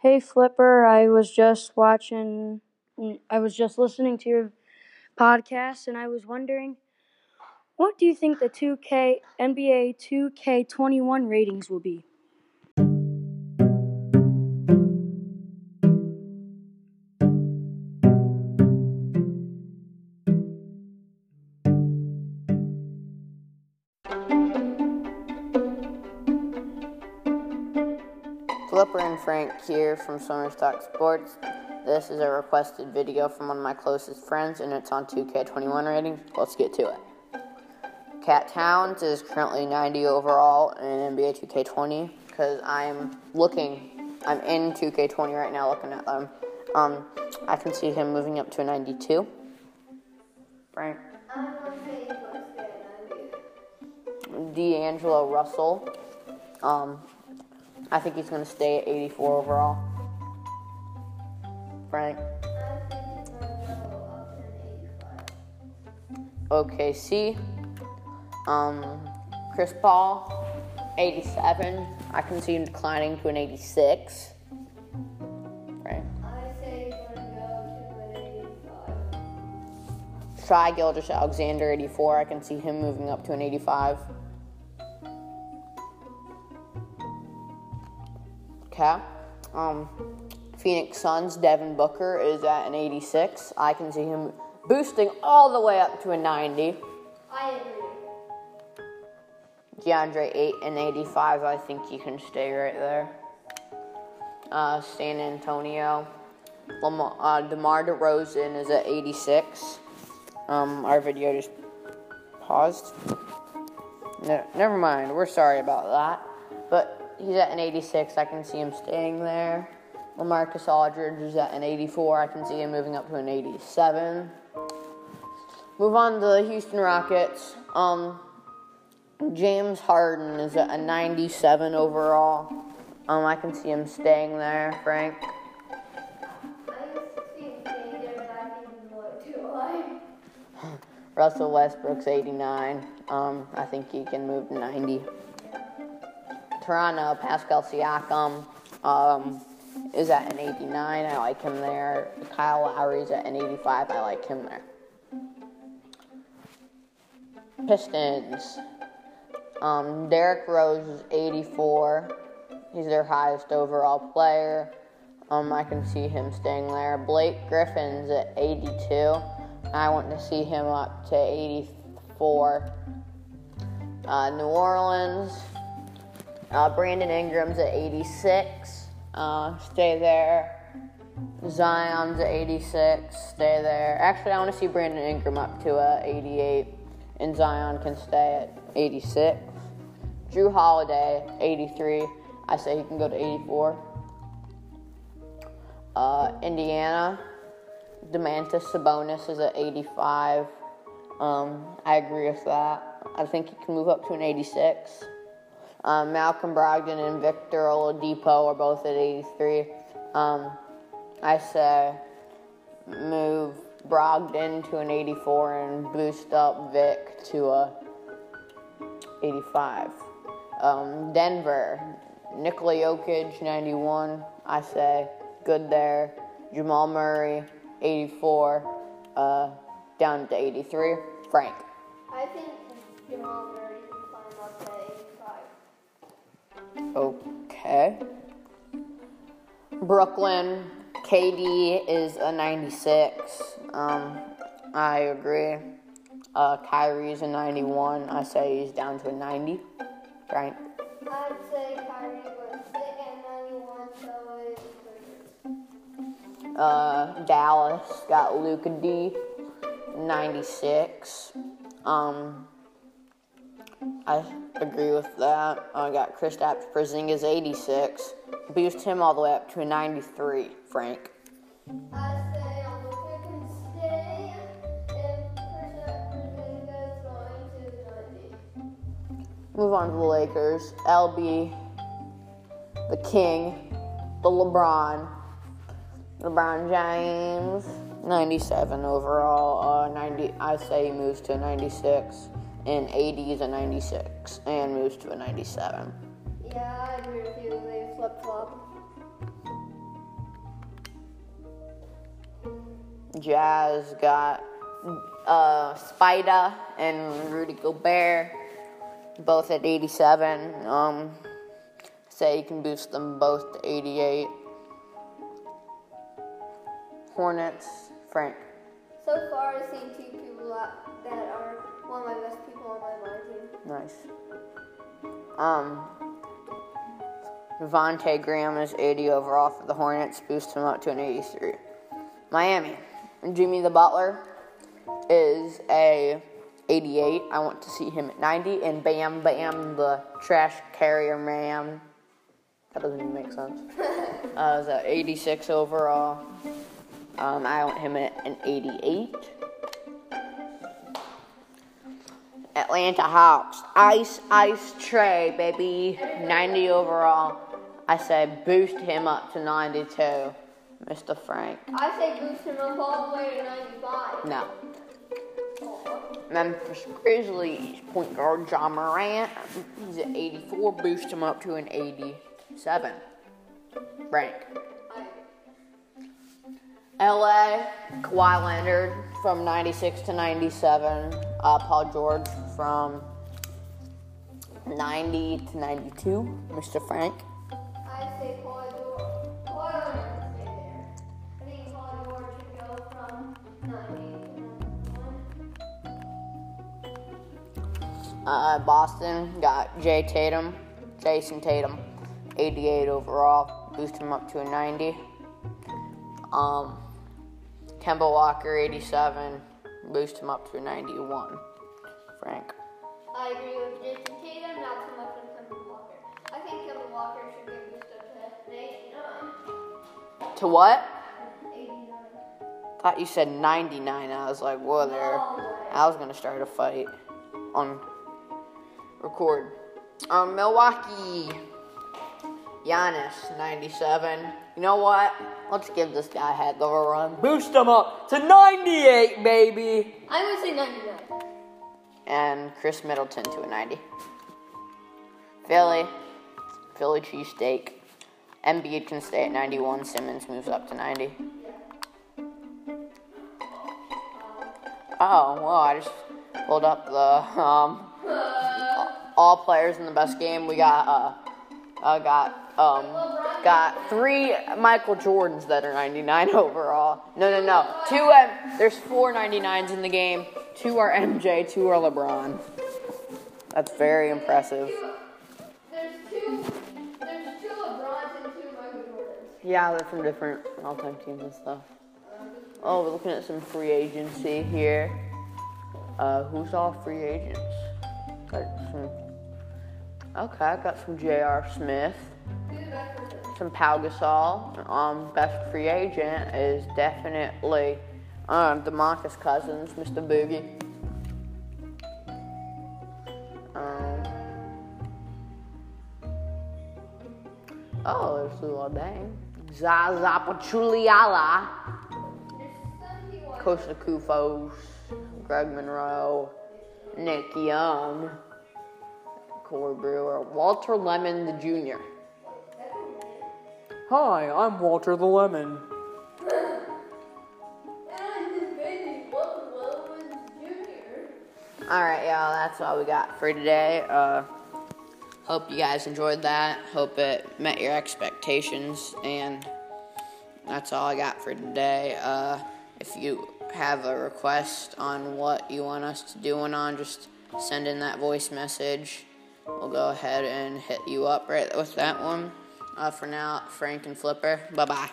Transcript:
Hey Flipper, I was just watching, mm, I was just listening to your podcast, and I was wondering, what do you think the 2K NBA 2K21 ratings will be? Flipper and Frank here from Summerstock Sports. This is a requested video from one of my closest friends, and it's on 2K21 ratings. Let's get to it. KAT Towns is currently 90 overall in NBA 2K20 because I'm looking, I'm in 2K20 right now looking at them. Um, I can see him moving up to a 92. Frank. D'Angelo Russell. Um, I think he's going to stay at 84 overall. Frank. OKC. Um, Chris Paul, 87. I can see him declining to an 86. Frank. Shai Gilgeous-Alexander, 84. I can see him moving up to an 85. Okay. Um, Phoenix Suns, Devin Booker is at an 86. I can see him boosting all the way up to a 90. I agree. DeAndre Ayton 85, I think he can stay right there. Uh, San Antonio. Lamar, uh, DeMar DeRozan is at 86. Um, our video just paused. Ne- never mind, we're sorry about that. He's at an 86, I can see him staying there. LaMarcus Aldridge is at an 84, I can see him moving up to an 87. Move on to the Houston Rockets. Um, James Harden is at a 97 overall. Um, I can see him staying there, Frank. I see danger back in what too high. Russell Westbrook's 89. Um, I think he can move to 90. Toronto, Pascal Siakam um, is at an 89. I like him there. Kyle Lowry's at an 85. I like him there. Pistons. Um, Derrick Rose is 84. He's their highest overall player. Um, I can see him staying there. Blake Griffin's at 82. I want to see him up to 84. Uh, New Orleans. Uh, Brandon Ingram's at 86. Uh, stay there. Zion's at 86. Stay there. Actually, I want to see Brandon Ingram up to uh, 88. And Zion can stay at 86. Jrue Holiday, 83. I say he can go to 84. Uh, Indiana, Domantas Sabonis is at 85. Um, I agree with that. I think he can move up to an 86. Um, Malcolm Brogdon and Victor Oladipo are both at 83. Um, I say move Brogdon to an 84 and boost up Vic to a 85. Um, Denver, Nikola Jokic, 91. I say good there. Jamal Murray, 84. Uh, down to 83. Frank. I think Jamal Murray Okay. Brooklyn, KD is a 96. Um, I agree. Uh, is a 91. I say he's down to a 90. Frank. I'd say Kyrie sit at 91, so is. Uh, Dallas got Luka D, 96. Um, I agree with that. I got Chris Kristaps Porzingis, 86. Boost him all the way up to a 93. Frank. I say I'm looking can stay and Kristaps Porzingis going to 90. Move on to the Lakers. LB, the King, the LeBron, LeBron James, 97 overall. Uh, 90. I say he moves to a 96, in 80s and 96 and moves to a 97. Yeah, I agree with you. They flip flop. Jazz got uh, Spida and Rudy Gobert, both at 87. Um, say so you can boost them both to 88. Hornets, Frank. So far, I've seen two people that are one of my best people on my mind team. Nice. Um, Devontae Graham is 80 overall for the Hornets, boost him up to an 83. Miami, Jimmy the Butler is a 88. I want to see him at 90. And Bam Bam, the trash carrier man. That doesn't even make sense. Uh, is at 86 overall. Um, I want him at an 88. Atlanta Hawks. Ice, ice Trae, baby. 90 overall. I say boost him up to 92, Mr. Frank. I say boost him up all the way to 95. No. Memphis Grizzlies, point guard Ja Morant. He's at 84, boost him up to an 87. Frank. LA, Kawhi Leonard from 96 to 97. Uh, Paul George from 90 to 92. Mr. Frank. I say Paul George. Paul George should stay there. I think Paul George should go from 90 to 91. Uh, Boston got Jay Tatum, Jayson Tatum, 88 overall, boost him up to a 90. Um, Kemba Walker, 87, boost him up to a 91. Frank. I agree with Jayson Tatum, not so much with Kemba Walker. I think Kemba Walker should get boosted to 89. To what? 89. Thought you said 99. I was like, whoa there. No. I was gonna start a fight on record. Um, Milwaukee, Giannis, 97. You know what? Let's give this guy a heck of a run. Boost him up to 98, baby. I would say 99. And Khris Middleton to a 90. Philly, Philly cheesesteak. Embiid can stay at 91. Simmons moves up to 90. Oh, well, I just pulled up the um, all players in the best game. We got uh, I got um, got three Michael Jordans that are 99 overall. No, no, no. Two M. There's four 99s in the game. Two are MJ. Two are LeBron. That's very impressive. There's two, there's two LeBrons and two Michael Jordans. Yeah, they're from different all-time teams and stuff. Oh, we're looking at some free agency here. Uh, who's all free agents? Got some. Okay, I got some J.R. Smith, Some Pau Gasol. Um, best free agent is definitely um, DeMarcus Cousins, Mr. Boogie. Um, oh, there's Luol Deng. Zaza Pachulia. There's 71. Kosta Koufos, Greg Monroe, Nick Young, Corey Brewer, Walter Lemon the Jr. Hi, I'm Walter the Lemon. All right, y'all, that's all we got for today. Uh, hope you guys enjoyed that. Hope it met your expectations, and that's all I got for today. Uh, if you have a request on what you want us to do and on, just send in that voice message. We'll go ahead and hit you up right with that one. Uh, for now, Frank and Flipper, bye bye.